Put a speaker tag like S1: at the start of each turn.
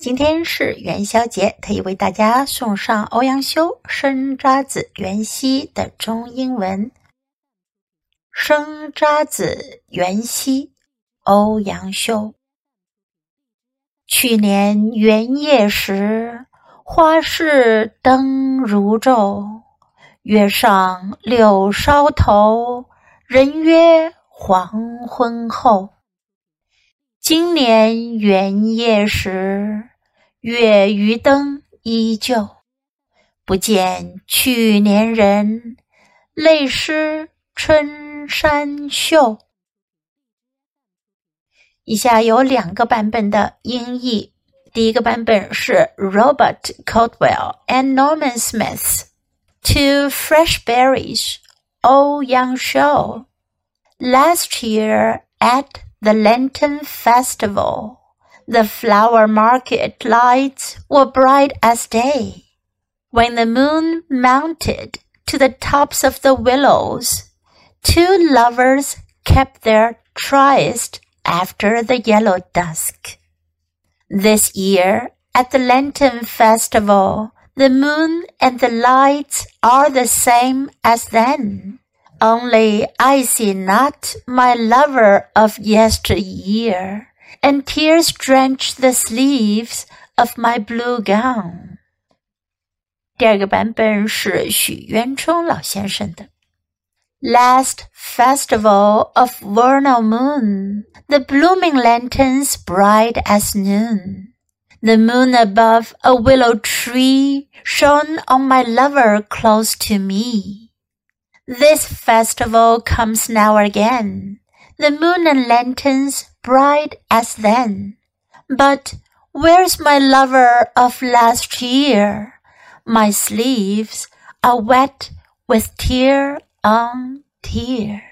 S1: 今天是元宵节，特意为大家送上欧阳修《生查子·元夕》的中英文。《生查子·元夕》，欧阳修。去年元夜时，花市灯如昼，月上柳梢头，人约黄昏后。今年元夜时。月与灯依旧，不见去年人，泪湿春衫袖。以下有两个版本的音译，第一个版本是 Robert Caldwell and Norman Smith，To fresh berries, O young show. Last year at the Lantern Festival. The flower market lights were bright as day. When the moon mounted to the tops of the willows, two lovers kept their tryst after the yellow dusk. This year, at the Lantern festival, the moon and the lights are the same as then. Only I see not my lover of yesteryear and tears drench the sleeves of my blue gown。第二个版本是许渊冲老先生的。Last festival of vernal moon, the blooming lanterns bright as noon. The moon above a willow tree shone on my lover close to me. This festival comes now again. The moon and lanterns bright as then. But where's my lover of last year? My sleeves are wet with tear on tear.